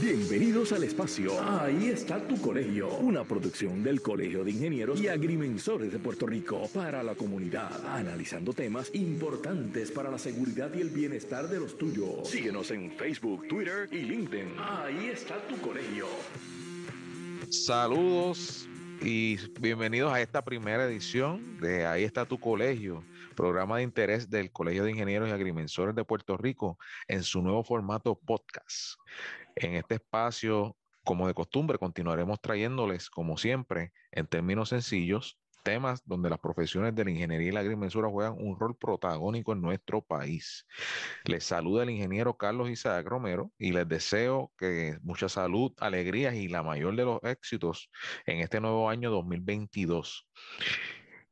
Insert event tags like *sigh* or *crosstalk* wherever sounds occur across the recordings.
Bienvenidos al espacio. Ahí está tu colegio. Una producción del Colegio de Ingenieros y Agrimensores de Puerto Rico para la comunidad, analizando temas importantes para la seguridad y el bienestar de los tuyos. Síguenos en Facebook, Twitter y LinkedIn. Ahí está tu colegio. Saludos y bienvenidos a esta primera edición de Ahí está tu colegio, programa de interés del Colegio de Ingenieros y Agrimensores de Puerto Rico en su nuevo formato podcast. En este espacio, como de costumbre, continuaremos trayéndoles, como siempre, en términos sencillos, temas donde las profesiones de la ingeniería y la agrimensura juegan un rol protagónico en nuestro país. Les saluda el ingeniero Carlos Isaac Romero y les deseo que mucha salud, alegrías y la mayor de los éxitos en este nuevo año 2022.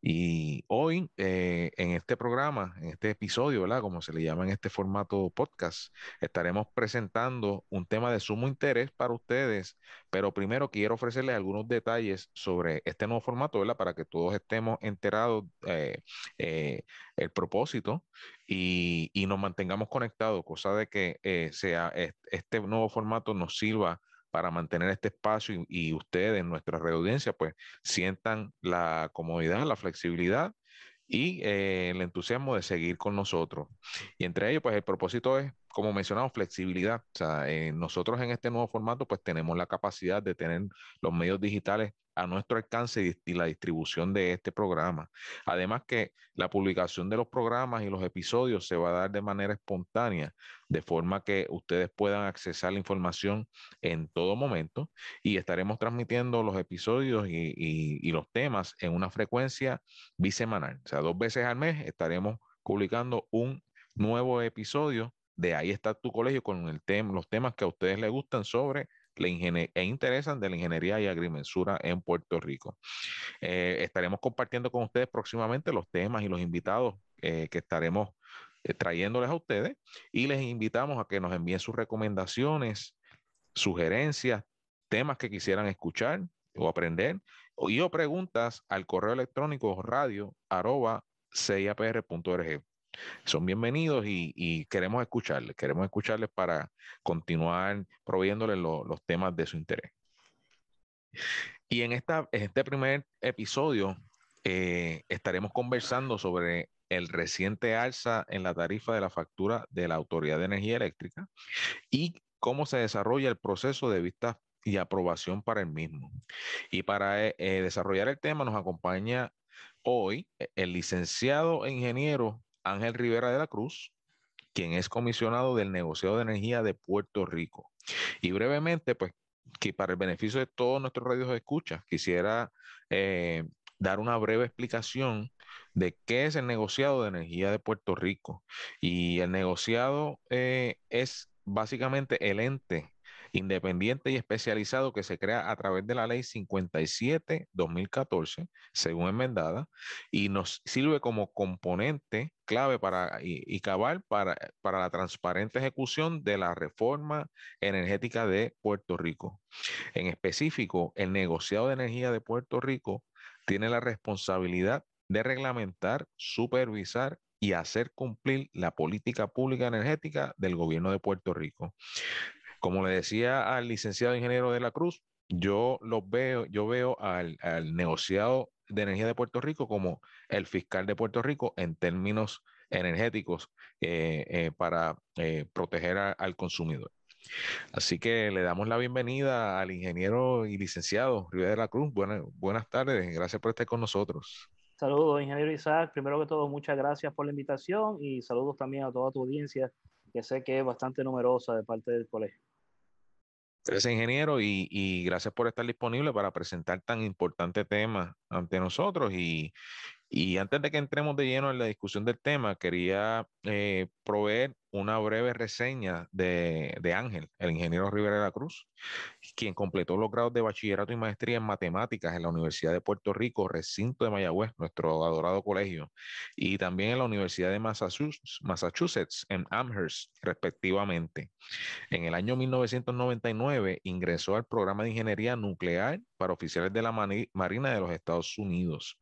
Y hoy, eh, en este programa, en este episodio, ¿verdad? Como se le llama en este formato podcast, estaremos presentando un tema de sumo interés para ustedes, pero primero quiero ofrecerles algunos detalles sobre este nuevo formato, ¿verdad? Para que todos estemos enterados eh, eh, el propósito y, y, nos mantengamos conectados, cosa de que sea este nuevo formato nos sirva para mantener este espacio y, ustedes, nuestra reaudiencia, pues sientan la comodidad, la flexibilidad y eh, el entusiasmo de seguir con nosotros. Y entre ellos, pues el propósito es como mencionamos, flexibilidad. Eh, nosotros en este nuevo formato, pues tenemos la capacidad de tener los medios digitales a nuestro alcance y, la distribución de este programa. Además que la publicación de los programas y los episodios se va a dar de manera espontánea, de forma que ustedes puedan accesar la información en todo momento y estaremos transmitiendo los episodios y, y los temas en una frecuencia bisemanal. O sea, dos veces al mes estaremos publicando un nuevo episodio de ahí está tu colegio con el tema, los temas que a ustedes les gustan sobre la e interesan de la ingeniería y agrimensura en Puerto Rico. Eh, estaremos compartiendo con ustedes próximamente los temas y los invitados eh, que estaremos eh, trayéndoles a ustedes y les invitamos a que nos envíen sus recomendaciones, sugerencias, temas que quisieran escuchar o aprender y o preguntas al correo electrónico radio arroba cipr.org son bienvenidos y, queremos escucharles, queremos escucharles para continuar proveyéndoles los temas de su interés. Y en, esta, este primer episodio eh, estaremos conversando sobre el reciente alza en la tarifa de la factura de la Autoridad de Energía Eléctrica y cómo se desarrolla el proceso de vista y aprobación para el mismo. Y para eh, eh, desarrollar el tema nos acompaña hoy el licenciado e ingeniero Ángel Rivera de la Cruz, quien es comisionado del negociado de energía de Puerto Rico. Y brevemente, pues, que para el beneficio de todos nuestros radios de escucha, quisiera eh, dar una breve explicación de qué es el negociado de energía de Puerto Rico. Y el negociado eh, es básicamente el ente independiente y especializado que se crea a través de la ley 57-2014, según enmendada, y nos sirve como componente clave para y, cabal para, para la transparente ejecución de la reforma energética de Puerto Rico. En específico, el negociado de energía de Puerto Rico tiene la responsabilidad de reglamentar, supervisar y hacer cumplir la política pública energética del gobierno de Puerto Rico. Como le decía al licenciado ingeniero de la Cruz, yo lo veo, yo veo al, negociado de energía de Puerto Rico como el fiscal de Puerto Rico en términos energéticos eh, eh, para eh, proteger al consumidor. Así que le damos la bienvenida al ingeniero y licenciado Rivera de la Cruz. Buenas, buenas tardes, gracias por estar con nosotros. Saludos, ingeniero Isaac. Primero que todo, muchas gracias por la invitación y saludos también a toda tu audiencia, que sé que es bastante numerosa de parte del colegio. Gracias, ingeniero, y, gracias por estar disponible para presentar tan importante tema ante nosotros. Y, y antes de que entremos de lleno en la discusión del tema, quería eh, proveer una breve reseña de, Ángel, el ingeniero Rivera de la Cruz, quien completó los grados de bachillerato y maestría en matemáticas en la Universidad de Puerto Rico, recinto de Mayagüez, nuestro adorado colegio, y también en la Universidad de Massachusetts, Massachusetts en Amherst, respectivamente. En el año 1999 ingresó al programa de ingeniería nuclear para oficiales de la Marina de los Estados Unidos.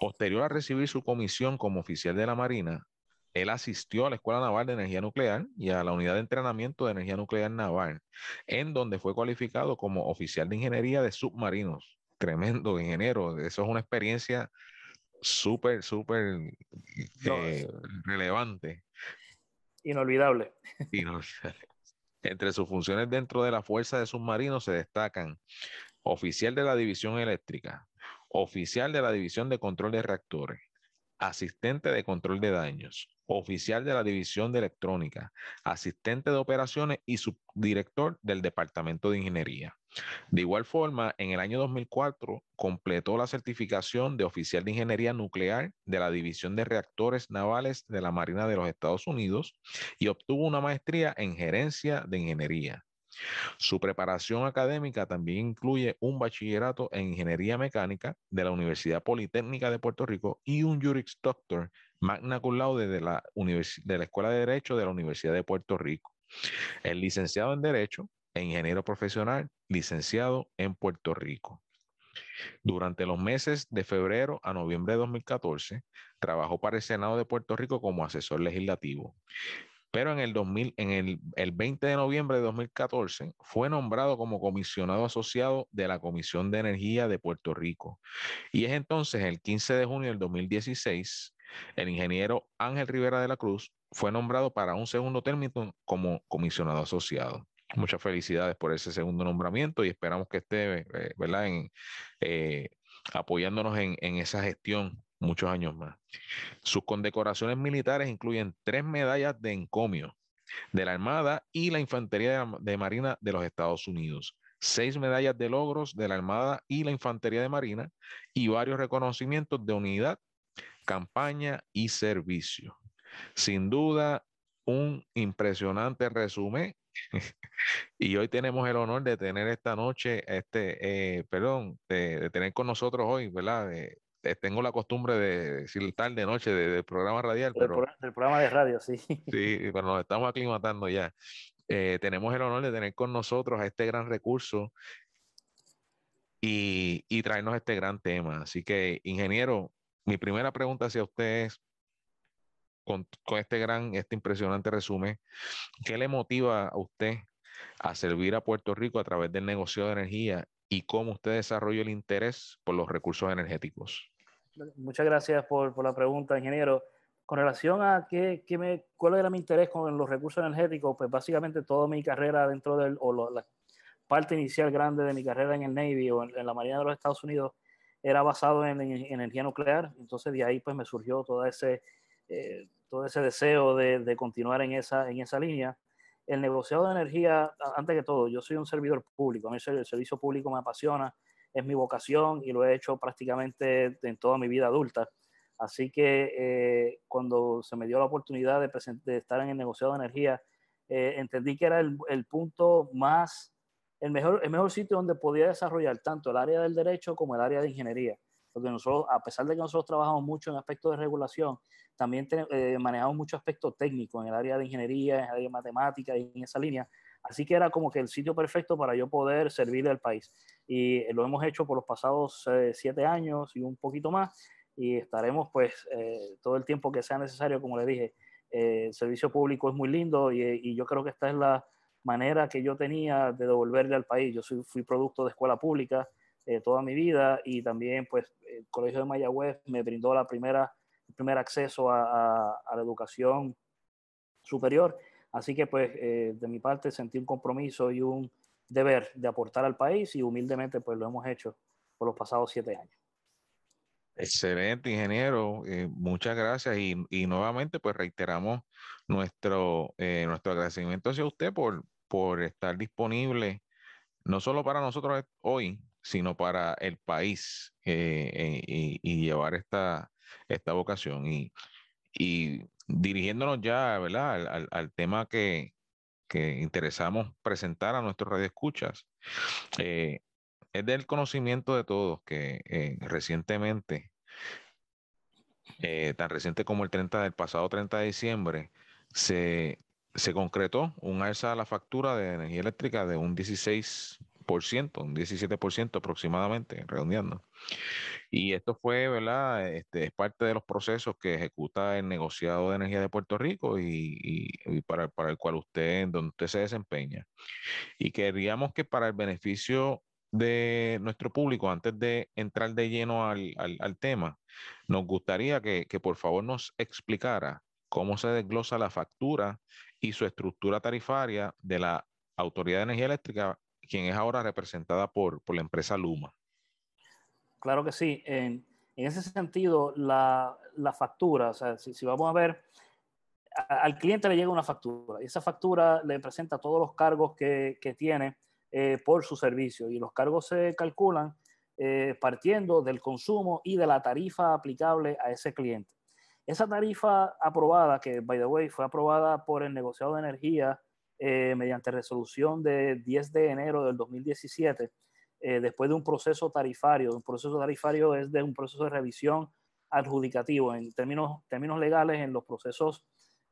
Posterior a recibir su comisión como oficial de la Marina, él asistió a la Escuela Naval de Energía Nuclear y a la Unidad de Entrenamiento de Energía Nuclear Naval, en donde fue cualificado como oficial de ingeniería de submarinos. Tremendo ingeniero, eso es una experiencia súper, súper eh, relevante. Inolvidable. *laughs* Inolvidable. Entre sus funciones dentro de la Fuerza de Submarinos se destacan oficial de la División Eléctrica, oficial de la División de Control de Reactores, asistente de control de daños, oficial de la División de Electrónica, asistente de operaciones y subdirector del Departamento de Ingeniería. De igual forma, en el año 2004 completó la certificación de oficial de Ingeniería Nuclear de la División de Reactores Navales de la Marina de los Estados Unidos y obtuvo una maestría en Gerencia de Ingeniería. Su preparación académica también incluye un bachillerato en ingeniería mecánica de la Universidad Politécnica de Puerto Rico y un Juris Doctor magna cum laude de la, de la Escuela de Derecho de la Universidad de Puerto Rico. Es licenciado en Derecho e ingeniero profesional, licenciado en Puerto Rico. Durante los meses de febrero a noviembre de 2014, trabajó para el Senado de Puerto Rico como asesor legislativo. Pero en el, 2000, en el, el 20 de noviembre de 2014 fue nombrado como comisionado asociado de la Comisión de Energía de Puerto Rico. Y es entonces el 15 de junio del 2016, el ingeniero Ángel Rivera de la Cruz fue nombrado para un segundo término como comisionado asociado. Muchas felicidades por ese segundo nombramiento y esperamos que esté, eh, ¿verdad? Eh, apoyándonos en, en esa gestión muchos años más. Sus condecoraciones militares incluyen tres medallas de encomio de la Armada y la Infantería de, Marina de los Estados Unidos, seis medallas de logros de la Armada y la Infantería de Marina y varios reconocimientos de unidad, campaña y servicio. Sin duda, un impresionante resumen. *laughs* y hoy tenemos el honor de tener esta noche, este, eh, perdón, de, tener con nosotros hoy, ¿verdad? Tengo la costumbre de decir tarde, noche, del programa radial. Pero, del, programa de radio, sí. Sí, pero nos estamos aclimatando ya. Eh, tenemos el honor de tener con nosotros a este gran recurso y, y traernos este gran tema. Así que, ingeniero, mi primera pregunta hacia usted es, con, con, este gran, este impresionante resumen, ¿qué le motiva a usted a servir a Puerto Rico a través del negocio de energía y cómo usted desarrolla el interés por los recursos energéticos. Muchas gracias por, por la pregunta, ingeniero. Con relación a qué, qué me, cuál era mi interés con los recursos energéticos, pues básicamente toda mi carrera dentro del, o la parte inicial grande de mi carrera en el Navy o en, la Marina de los Estados Unidos era basado en, energía nuclear. Entonces de ahí pues me surgió todo ese, eh, todo ese deseo de, de, continuar en esa, en esa línea el negociado de energía, antes que todo, yo soy un servidor público, a mí el servicio público me apasiona, es mi vocación y lo he hecho prácticamente en toda mi vida adulta. Así que eh, cuando se me dio la oportunidad de, estar en el negociado de energía, eh, entendí que era el, el, punto más, el mejor, el mejor sitio donde podía desarrollar tanto el área del derecho como el área de ingeniería. Porque nosotros, a pesar de que nosotros trabajamos mucho en aspectos de regulación, también eh, manejamos mucho aspecto técnico en el área de ingeniería, en el área de matemática y en esa línea. Así que era como que el sitio perfecto para yo poder servirle al país. Y lo hemos hecho por los pasados eh, siete años y un poquito más. Y estaremos pues eh, todo el tiempo que sea necesario, como le dije. el servicio público es muy lindo y, y, yo creo que esta es la manera que yo tenía de devolverle al país. Yo soy, fui producto de escuela pública toda mi vida y también pues el Colegio de Mayagüez me brindó la primera primer acceso a, a, la educación superior. Así que pues eh, de mi parte sentí un compromiso y un deber de aportar al país y humildemente pues lo hemos hecho por los pasados siete años. Excelente, ingeniero. Eh, muchas gracias y, y, nuevamente pues reiteramos nuestro, eh, nuestro agradecimiento hacia usted por, por estar disponible no solo para nosotros hoy, sino para el país y, y, llevar esta, esta vocación. Y, dirigiéndonos ya, ¿verdad? Al, al, tema que, que, interesamos presentar a nuestros radioescuchas, eh, es del conocimiento de todos que eh, recientemente, eh, tan reciente como el 30 del pasado 30 de diciembre, se, se concretó un alza a la factura de energía eléctrica de un 16 un 17% aproximadamente, redondeando. Y esto fue, ¿verdad? Este, es parte de los procesos que ejecuta el negociado de energía de Puerto Rico y, para, para, el cual usted, donde usted se desempeña. Y queríamos que para el beneficio de nuestro público, antes de entrar de lleno al, al, tema, nos gustaría que, que por favor nos explicara cómo se desglosa la factura y su estructura tarifaria de la Autoridad de Energía Eléctrica, quien es ahora representada por, por la empresa Luma. Claro que sí. En, en ese sentido, la, la, factura, o sea, si, vamos a ver, al cliente le llega una factura y esa factura le presenta todos los cargos que, que tiene eh, por su servicio y los cargos se calculan eh, partiendo del consumo y de la tarifa aplicable a ese cliente. Esa tarifa aprobada, que by the way fue aprobada por el negociado de energía eh, mediante resolución de 10 de enero del 2017, eh, después de un proceso tarifario. Un proceso tarifario es de un proceso de revisión adjudicativo. En términos, términos legales, en los procesos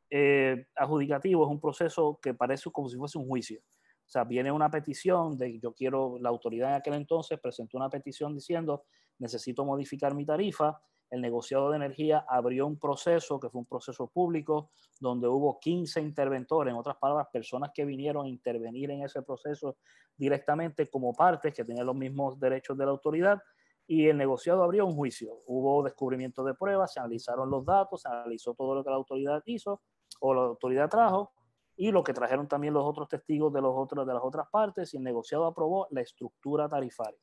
eh, adjudicativos, es un proceso que parece como si fuese un juicio. O sea, viene una petición de yo quiero, la autoridad en aquel entonces presentó una petición diciendo necesito modificar mi tarifa el negociado de energía abrió un proceso que fue un proceso público donde hubo 15 interventores, en otras palabras, personas que vinieron a intervenir en ese proceso directamente como partes que tenían los mismos derechos de la autoridad y el negociado abrió un juicio. Hubo descubrimiento de pruebas, se analizaron los datos, se analizó todo lo que la autoridad hizo o la autoridad trajo y lo que trajeron también los otros testigos de, de las otras partes y el negociado aprobó la estructura tarifaria.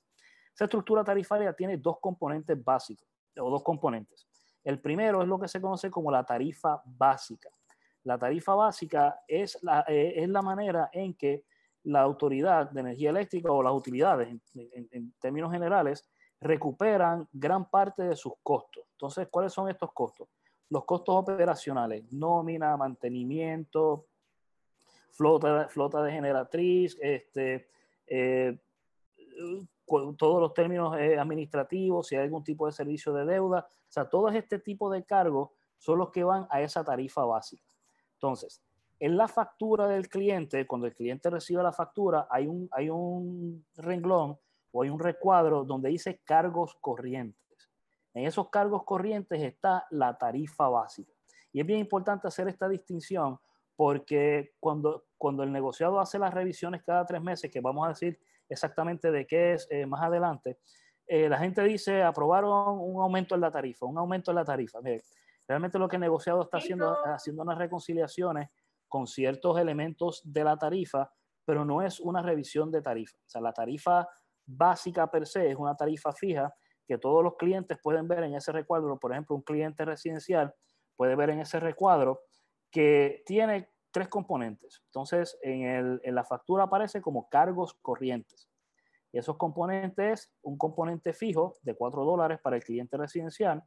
Esa estructura tarifaria tiene dos componentes básicos o dos componentes. El primero es lo que se conoce como la tarifa básica. La tarifa básica es la, eh, es la manera en que la autoridad de energía eléctrica o las utilidades, en, términos generales, recuperan gran parte de sus costos. Entonces, ¿cuáles son estos costos? Los costos operacionales, nómina, mantenimiento, flota, flota de generatriz, este, eh, todos los términos eh, administrativos, si hay algún tipo de servicio de deuda, o sea, todo este tipo de cargos son los que van a esa tarifa básica. Entonces, en la factura del cliente, cuando el cliente recibe la factura, hay un, hay un renglón o hay un recuadro donde dice cargos corrientes. En esos cargos corrientes está la tarifa básica. Y es bien importante hacer esta distinción porque cuando, cuando el negociado hace las revisiones cada tres meses, que vamos a decir exactamente de qué es eh, más adelante, eh, la gente dice, aprobaron un aumento en la tarifa, un aumento en la tarifa. realmente lo que el negociado está haciendo, haciendo unas reconciliaciones con ciertos elementos de la tarifa, pero no es una revisión de tarifa. O sea, la tarifa básica per se es una tarifa fija que todos los clientes pueden ver en ese recuadro. Por ejemplo, un cliente residencial puede ver en ese recuadro que tiene tres componentes. Entonces, en, la factura aparece como cargos corrientes. Y esos componentes, un componente fijo de 4 dólares para el cliente residencial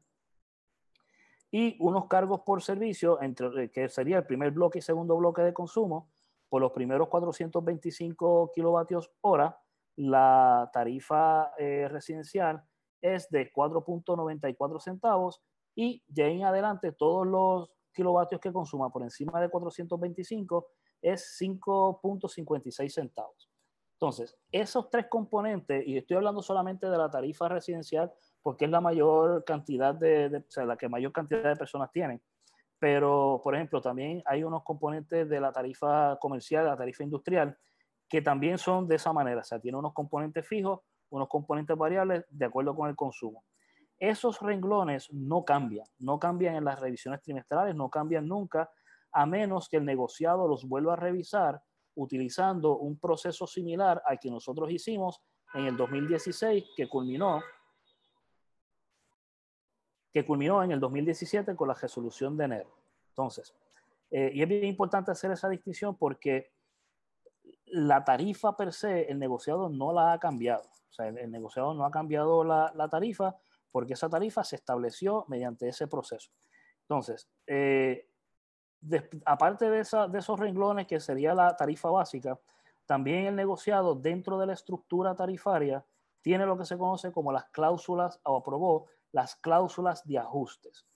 y unos cargos por servicio, entre, eh, que sería el primer bloque y segundo bloque de consumo, por los primeros 425 kilovatios hora, la tarifa eh, residencial es de 4.94 centavos y de ahí en adelante todos los kilovatios que consuma por encima de 425 es 5.56 centavos. Entonces, esos tres componentes, y estoy hablando solamente de la tarifa residencial porque es la mayor cantidad de, o sea, la que mayor cantidad de personas tienen. Pero, por ejemplo, también hay unos componentes de la tarifa comercial, la tarifa industrial, que también son de esa manera. O sea, tiene unos componentes fijos, unos componentes variables de acuerdo con el consumo esos renglones no cambian, no cambian en las revisiones trimestrales, no cambian nunca, a menos que el negociado los vuelva a revisar utilizando un proceso similar al que nosotros hicimos en el 2016, que culminó, que culminó en el 2017 con la resolución de enero. Entonces, eh, y es bien importante hacer esa distinción porque la tarifa per se, el negociado no la ha cambiado. O sea, el, negociado no ha cambiado la, la tarifa, porque esa tarifa se estableció mediante ese proceso. Entonces, eh, aparte de, esos renglones que sería la tarifa básica, también el negociado dentro de la estructura tarifaria tiene lo que se conoce como las cláusulas, o aprobó las cláusulas de ajustes.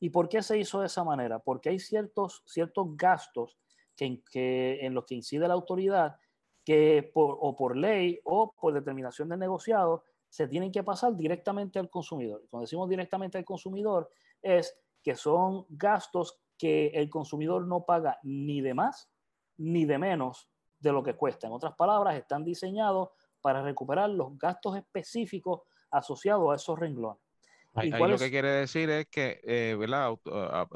¿Y por qué se hizo de esa manera? Porque hay ciertos, ciertos gastos que, que, en los que incide la autoridad que o por ley o por determinación del negociado se tienen que pasar directamente al consumidor. Cuando decimos directamente al consumidor es que son gastos que el consumidor no paga ni de más ni de menos de lo que cuesta. En otras palabras, están diseñados para recuperar los gastos específicos asociados a esos renglones. Ahí, lo que quiere decir es que, eh, ¿verdad?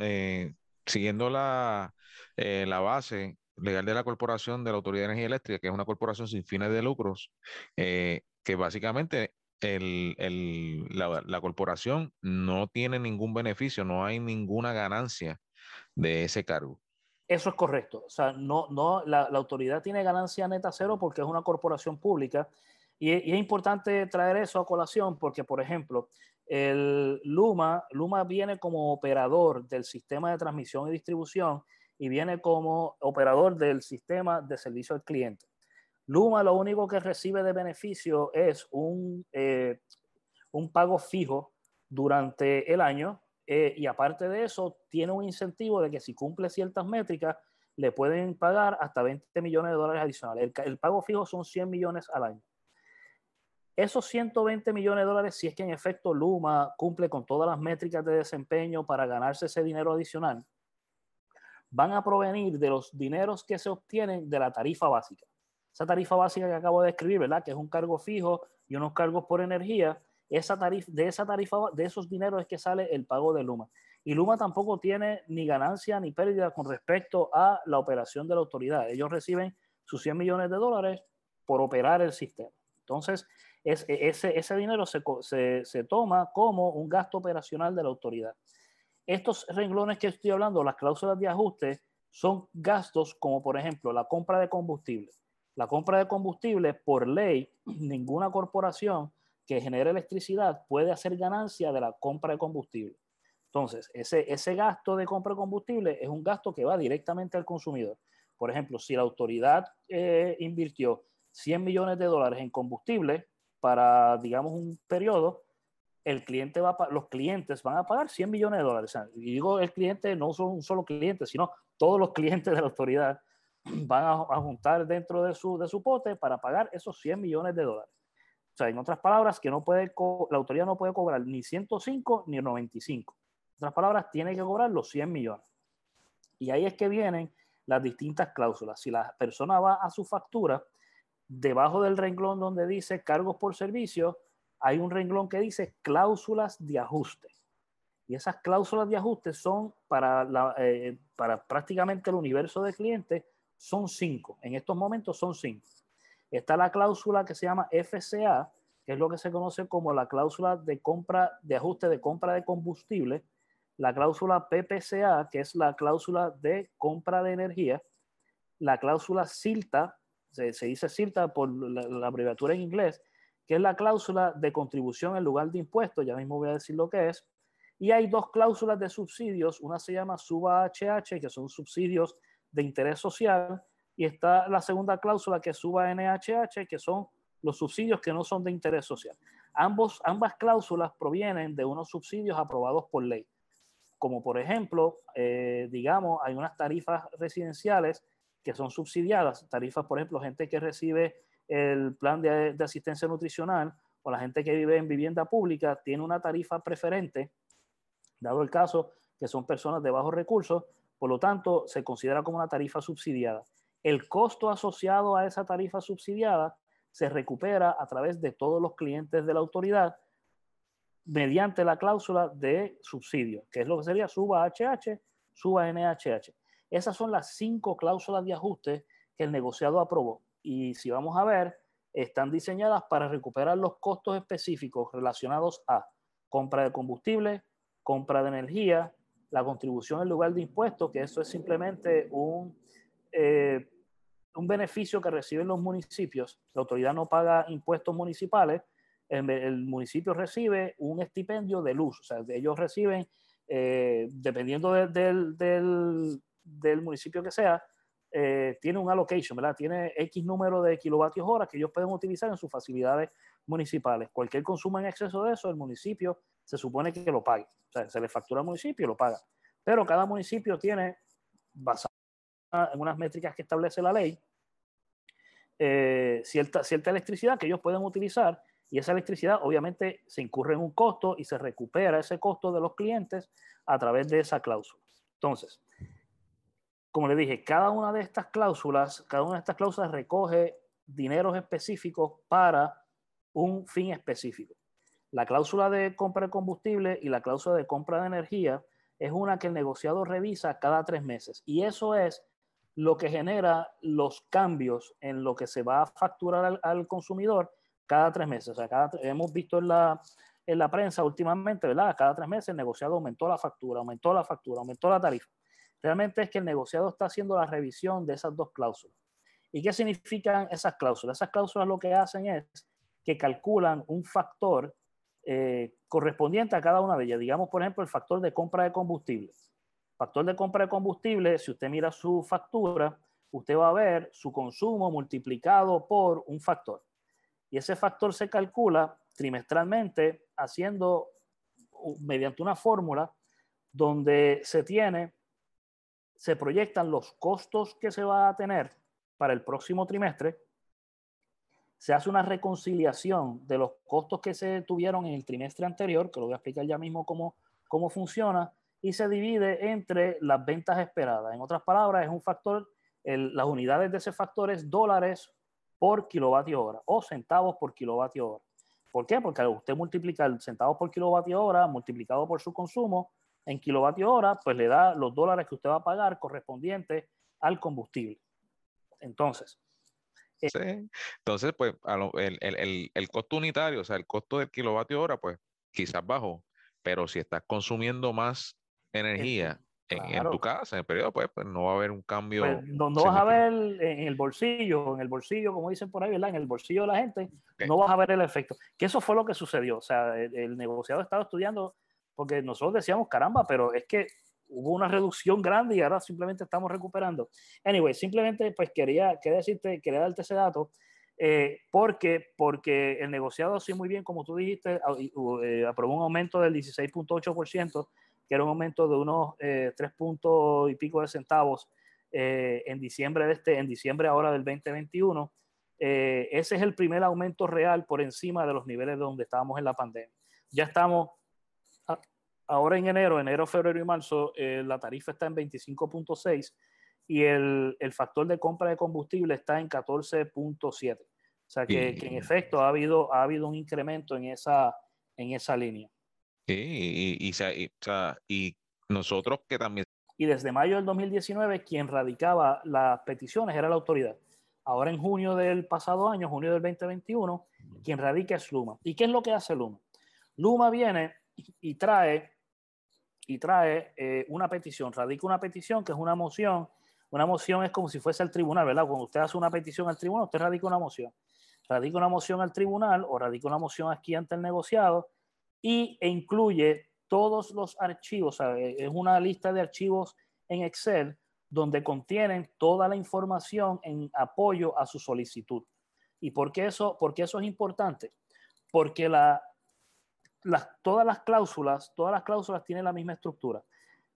Eh, siguiendo la, eh, la base legal de la Corporación de la Autoridad de Energía Eléctrica, que es una corporación sin fines de lucros, que básicamente el, la, corporación no tiene ningún beneficio, no hay ninguna ganancia de ese cargo. Eso es correcto. O sea, no, no, la, la autoridad tiene ganancia neta cero porque es una corporación pública. Y, y, es importante traer eso a colación porque, por ejemplo, el Luma, Luma viene como operador del sistema de transmisión y distribución y viene como operador del sistema de servicio al cliente. Luma lo único que recibe de beneficio es un, eh, un pago fijo durante el año eh, y aparte de eso tiene un incentivo de que si cumple ciertas métricas le pueden pagar hasta 20 millones de dólares adicionales. El, el pago fijo son 100 millones al año. Esos 120 millones de dólares, si es que en efecto Luma cumple con todas las métricas de desempeño para ganarse ese dinero adicional, van a provenir de los dineros que se obtienen de la tarifa básica esa tarifa básica que acabo de describir, ¿verdad? Que es un cargo fijo y unos cargos por energía, esa tarifa, de esa tarifa, de esos dineros es que sale el pago de Luma. Y Luma tampoco tiene ni ganancia ni pérdida con respecto a la operación de la autoridad. Ellos reciben sus 100 millones de dólares por operar el sistema. Entonces, es, ese, ese dinero se, se, se toma como un gasto operacional de la autoridad. Estos renglones que estoy hablando, las cláusulas de ajuste, son gastos como por ejemplo la compra de combustible la compra de combustible, por ley, *clears throat* ninguna corporación que genere electricidad puede hacer ganancia de la compra de combustible. Entonces, ese, ese gasto de compra de combustible es un gasto que va directamente al consumidor. Por ejemplo, si la autoridad eh, invirtió 100 millones de dólares en combustible para, digamos, un periodo, el cliente va los clientes van a pagar 100 millones de dólares. y digo el cliente, no son un solo cliente, sino todos los *laughs* clientes de la autoridad van a, juntar dentro de su, de su pote para pagar esos 100 millones de dólares. O sea, en otras palabras, que no puede la autoridad no puede cobrar ni 105 ni 95. En otras palabras, tiene que cobrar los 100 millones. Y ahí es que vienen las distintas cláusulas. Si la persona va a su factura, debajo del renglón donde dice cargos por servicio, hay un renglón que dice cláusulas de ajuste. Y esas cláusulas de ajuste son para, la, eh, para prácticamente el universo de clientes son cinco. En estos momentos son cinco. Está la cláusula que se llama FCA, que es lo que se conoce como la cláusula de compra, de ajuste de compra de combustible, la cláusula PPCA, que es la cláusula de compra de energía, la cláusula CILTA, se, dice CILTA por la, abreviatura en inglés, que es la cláusula de contribución en lugar de impuestos, ya mismo voy a decir lo que es, y hay dos cláusulas de subsidios, una se llama SUBA HH, que son subsidios de interés social y está la segunda cláusula que suba NHH, que son los subsidios que no son de interés social. Ambos, ambas cláusulas provienen de unos subsidios aprobados por ley, como por ejemplo, eh, digamos, hay unas tarifas residenciales que son subsidiadas, tarifas, por ejemplo, gente que recibe el plan de, de asistencia nutricional o la gente que vive en vivienda pública tiene una tarifa preferente, dado el caso que son personas de bajos recursos, por lo tanto, se considera como una tarifa subsidiada. El costo asociado a esa tarifa subsidiada se recupera a través de todos los clientes de la autoridad mediante la cláusula de subsidio, que es lo que sería suba HH, suba NHH. Esas son las cinco cláusulas de ajuste que el negociado aprobó. Y si vamos a ver, están diseñadas para recuperar los costos específicos relacionados a compra de combustible, compra de energía, la contribución en lugar de impuestos, que eso es simplemente un, eh, un beneficio que reciben los municipios. La autoridad no paga impuestos municipales, el, municipio recibe un estipendio de luz, o sea, ellos reciben, eh, dependiendo del, del, del, municipio que sea, eh, tiene un allocation, ¿verdad? Tiene X número de kilovatios hora que ellos pueden utilizar en sus facilidades municipales. Cualquier consumo en exceso de eso, el municipio se supone que lo pague. O sea, se le factura al municipio y lo paga. Pero cada municipio tiene, basado en unas métricas que establece la ley, eh, cierta, cierta electricidad que ellos pueden utilizar y esa electricidad obviamente se incurre en un costo y se recupera ese costo de los clientes a través de esa cláusula. Entonces, como le dije, cada una de estas cláusulas, cada una de estas cláusulas recoge dineros específicos para un fin específico. La cláusula de compra de combustible y la cláusula de compra de energía es una que el negociado revisa cada tres meses y eso es lo que genera los cambios en lo que se va a facturar al, consumidor cada tres meses. O sea, cada, hemos visto en la, en la prensa últimamente, ¿verdad? Cada tres meses el negociado aumentó la factura, aumentó la factura, aumentó la tarifa. Realmente es que el negociado está haciendo la revisión de esas dos cláusulas. ¿Y qué significan esas cláusulas? Esas cláusulas lo que hacen es que calculan un factor eh, correspondiente a cada una de ellas. Digamos, por ejemplo, el factor de compra de combustible. Factor de compra de combustible, si usted mira su factura, usted va a ver su consumo multiplicado por un factor. Y ese factor se calcula trimestralmente haciendo mediante una fórmula donde se tiene, se proyectan los costos que se va a tener para el próximo trimestre, se hace una reconciliación de los costos que se tuvieron en el trimestre anterior, que lo voy a explicar ya mismo cómo, cómo funciona, y se divide entre las ventas esperadas. En otras palabras, es un factor, las unidades de ese factor es dólares por kilovatio hora o centavos por kilovatio hora. ¿Por qué? Porque al usted multiplicar centavos por kilovatio hora multiplicado por su consumo en kilovatio hora, pues le da los dólares que usted va a pagar correspondientes al combustible. Entonces. Sí. Entonces, pues el, el, el, costo unitario, o sea, el costo del kilovatio hora, pues quizás bajo, pero si estás consumiendo más energía en, tu casa, en el periodo, pues, pues no va a haber un cambio. Pues, no, vas a ver en el bolsillo, en el bolsillo, como dicen por ahí, ¿verdad? En el bolsillo de la gente, no vas a ver el efecto. Que eso fue lo que sucedió. O sea, el, el negociado estaba estudiando, porque nosotros decíamos, caramba, pero es que hubo una reducción grande y ahora simplemente estamos recuperando. Anyway, simplemente pues quería, quería decirte, quería darte ese dato, eh, porque, porque el negociado, sí, muy bien, como tú dijiste, eh, aprobó un aumento del 16.8%, que era un aumento de unos eh, 3 puntos y pico de centavos eh, en diciembre de este, en diciembre ahora del 2021. ese es el primer aumento real por encima de los niveles donde estábamos en la pandemia. Ya estamos ahora en enero, enero, febrero y marzo, eh, la tarifa está en 25.6 y el, el, factor de compra de combustible está en 14.7. O sea que, que, en efecto ha habido, ha habido un incremento en esa, en esa línea. Sí, y, y, y nosotros que también... Y desde mayo del 2019, quien radicaba las peticiones era la autoridad. Ahora en junio del pasado año, junio del 2021, quien radica es Luma. ¿Y qué es lo que hace Luma? Luma viene y trae y trae eh, una petición, radica una petición que es una moción. Una moción es como si fuese el tribunal, ¿verdad? Cuando usted hace una petición al tribunal, usted radica una moción. Radica una moción al tribunal o radica una moción aquí ante el negociado y, e incluye todos los archivos, es una lista de archivos en Excel donde contienen toda la información en apoyo a su solicitud. ¿Y por qué eso, por qué eso es importante? Porque la, todas las cláusulas, todas las cláusulas tienen la misma estructura.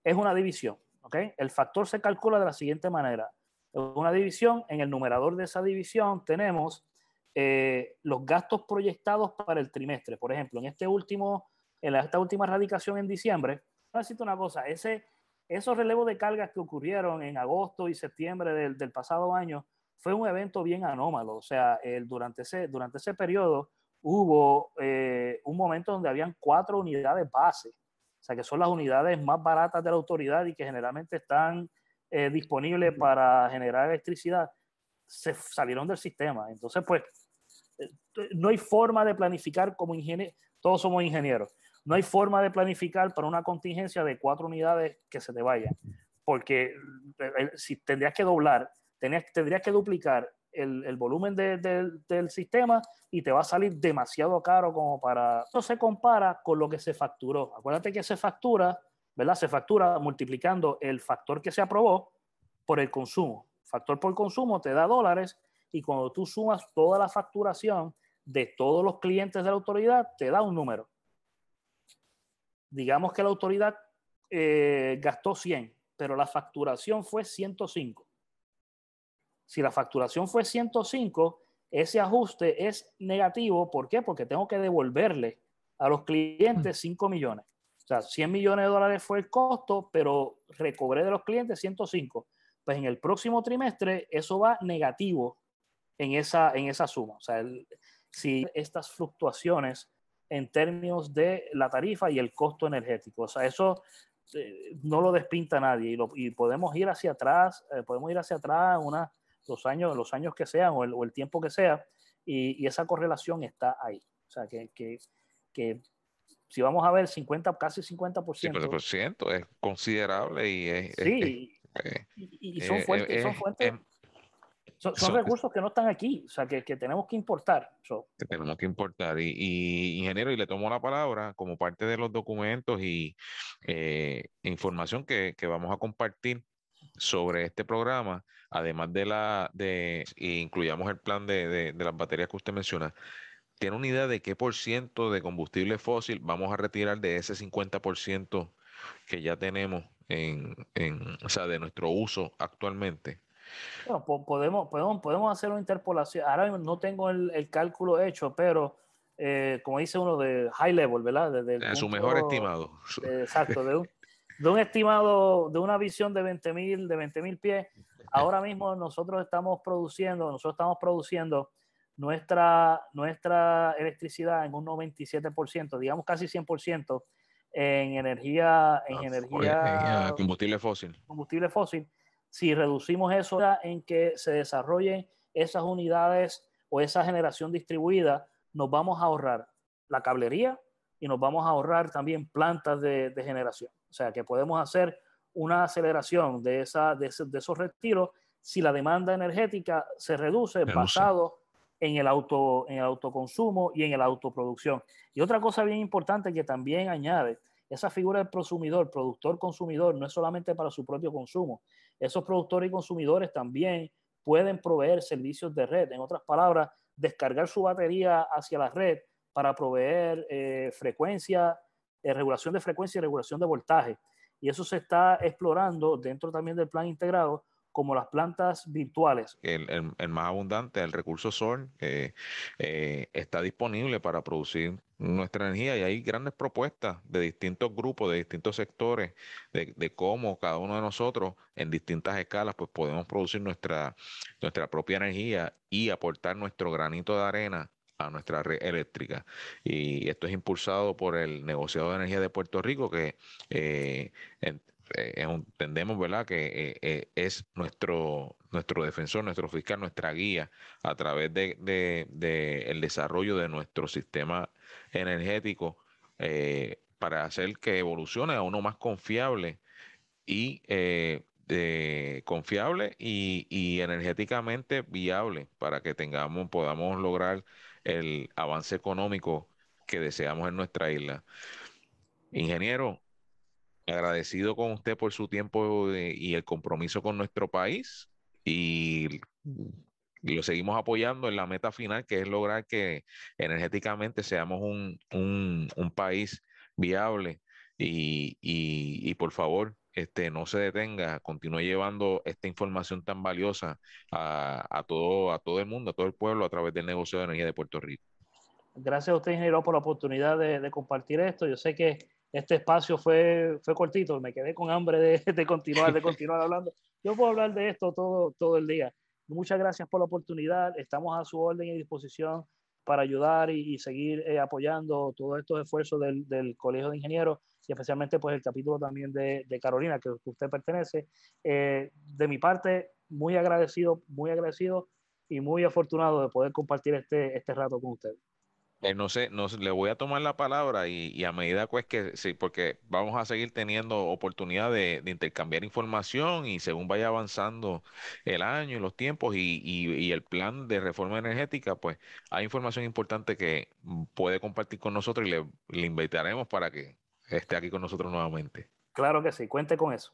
Es una división, ¿ok? El factor se calcula de la siguiente manera. Una división, en el numerador de esa división tenemos eh, los gastos proyectados para el trimestre. Por ejemplo, en este último, en esta última radicación en diciembre, necesito una cosa, ese, esos relevos de cargas que ocurrieron en agosto y septiembre del, del pasado año fue un evento bien anómalo. O sea, el, durante, ese, durante ese periodo, hubo eh, un momento donde habían cuatro unidades base, o sea, que son las unidades más baratas de la autoridad y que generalmente están eh, disponibles para generar electricidad, se salieron del sistema. Entonces, pues, eh, no hay forma de planificar como ingeniero, todos somos ingenieros, no hay forma de planificar para una contingencia de cuatro unidades que se te vayan, porque si tendrías que doblar, tendrías que duplicar el, volumen del sistema y te va a salir demasiado caro como para... Esto se compara con lo que se facturó. Acuérdate que se factura, ¿verdad? Se factura multiplicando el factor que se aprobó por el consumo. Factor por consumo te da dólares y cuando tú sumas toda la facturación de todos los clientes de la autoridad, te da un número. Digamos que la autoridad eh, gastó 100, pero la facturación fue 105 Si la facturación fue 105, ese ajuste es negativo. ¿Por qué? Porque tengo que devolverle a los clientes 5 millones. O sea, 100 millones de dólares fue el costo, pero recobré de los clientes 105. Pues en el próximo trimestre eso va negativo en esa, en esa suma. O sea, si estas fluctuaciones en términos de la tarifa y el costo energético. O sea, eso eh, no lo despinta nadie y, podemos ir hacia atrás, eh, podemos ir hacia atrás una, los, años, los años que sean o el, tiempo que sea y, esa correlación está ahí. O sea, que, que, que si vamos a ver 50, casi 50%. 50% es considerable y es... Sí, y, son fuentes, son fuentes son, recursos que no están aquí, o sea, que, que tenemos que importar. Que tenemos que importar. Y, y, ingeniero, y le tomo la palabra como parte de los documentos y eh, información que, que, vamos a compartir sobre este programa, además de la, de, incluyamos el plan de, de, de las baterías que usted menciona. ¿Tiene una idea de qué por ciento de combustible fósil vamos a retirar de ese 50% que ya tenemos en, en, o sea, de nuestro uso actualmente? podemos, podemos, podemos hacer una interpolación. Ahora no tengo el, el cálculo hecho, pero eh, como dice uno de high level, ¿verdad? Desde su mejor estimado. exacto, de un, de un, estimado, de una visión de 20 mil, de 20 mil pies. Ahora mismo nosotros estamos produciendo, nosotros estamos produciendo nuestra, nuestra electricidad en un 97%, digamos casi 100% en energía, en ah, energía combustible fósil. Combustible fósil si reducimos eso en que se desarrollen esas unidades o esa generación distribuida, nos vamos a ahorrar la cablería y nos vamos a ahorrar también plantas de, generación. O sea que podemos hacer una aceleración de, esa, de, esos retiros si la demanda energética se reduce basado en el, auto, en el autoconsumo y en la autoproducción. Y otra cosa bien importante que también añade, esa figura del consumidor, productor-consumidor, no es solamente para su propio consumo. Esos productores y consumidores también pueden proveer servicios de red. En otras palabras, descargar su batería hacia la red para proveer eh, frecuencia, eh, regulación de frecuencia y regulación de voltaje. Y eso se está explorando dentro también del plan integrado como las plantas virtuales. El, más abundante, el recurso sol, eh, está disponible para producir nuestra energía y hay grandes propuestas de distintos grupos, de distintos sectores, de, cómo cada uno de nosotros en distintas escalas pues podemos producir nuestra, nuestra propia energía y aportar nuestro granito de arena a nuestra red eléctrica. Y esto es impulsado por el negociado de energía de Puerto Rico, que eh, eh, entendemos, ¿verdad?, que eh, es nuestro, nuestro defensor, nuestro fiscal, nuestra guía a través de, de, el desarrollo de nuestro sistema energético para hacer que evolucione a uno más confiable y confiable y, energéticamente viable para que tengamos, podamos lograr el avance económico que deseamos en nuestra isla. Ingeniero, agradecido con usted por su tiempo y el compromiso con nuestro país y, lo seguimos apoyando en la meta final que es lograr que energéticamente seamos un, un, país viable y, y, por favor este, no se detenga, continúe llevando esta información tan valiosa a, a, todo, a todo el mundo, a todo el pueblo a través del negocio de energía de Puerto Rico. Gracias a usted, ingeniero, por la oportunidad de, de compartir esto. Yo sé que este espacio fue, fue cortito, me quedé con hambre de, *laughs* de continuar, de *laughs* continuar hablando. Yo puedo hablar de esto todo, todo el día. Muchas gracias por la oportunidad, estamos a su orden y disposición para ayudar y, seguir eh, apoyando todos estos esfuerzos del, del, Colegio de Ingenieros y especialmente pues el capítulo también de, Carolina que usted pertenece. Eh, de mi parte, muy agradecido, muy agradecido y muy afortunado de poder compartir este, este rato con usted. Eh, no sé, no le voy a tomar la palabra y, a medida pues que sí, porque vamos a seguir teniendo oportunidad de, intercambiar información y según vaya avanzando el año y los tiempos y, el plan de reforma energética, pues hay información importante que puede compartir con nosotros y le, le invitaremos para que esté aquí con nosotros nuevamente. Claro que sí, cuente con eso.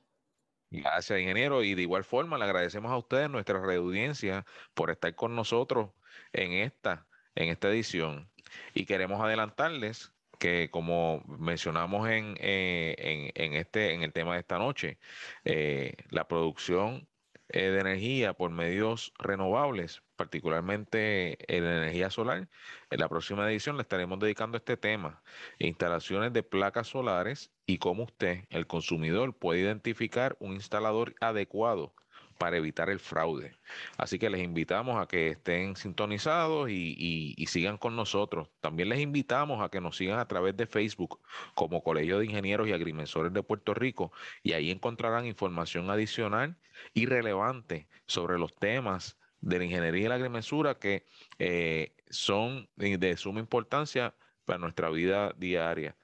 Gracias, ingeniero. Y de igual forma, le agradecemos a ustedes, nuestra reaudiencia, por estar con nosotros en esta, en esta edición. Y queremos adelantarles que como mencionamos en, eh, en, este, en el tema de esta noche, eh, la producción eh, de energía por medios renovables, particularmente en la energía solar. En la próxima edición le estaremos dedicando a este tema, instalaciones de placas solares y cómo usted, el consumidor, puede identificar un instalador adecuado para evitar el fraude. Así que les invitamos a que estén sintonizados y, sigan con nosotros. También les invitamos a que nos sigan a través de Facebook como Colegio de Ingenieros y Agrimensores de Puerto Rico y ahí encontrarán información adicional y relevante sobre los temas de la ingeniería y la agrimensura que eh, son de suma importancia para nuestra vida diaria.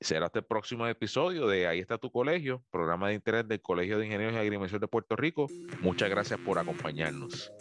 Será hasta el próximo episodio de Ahí está tu colegio, programa de interés del Colegio de Ingenieros y Agrimensores de Puerto Rico. Muchas gracias por acompañarnos.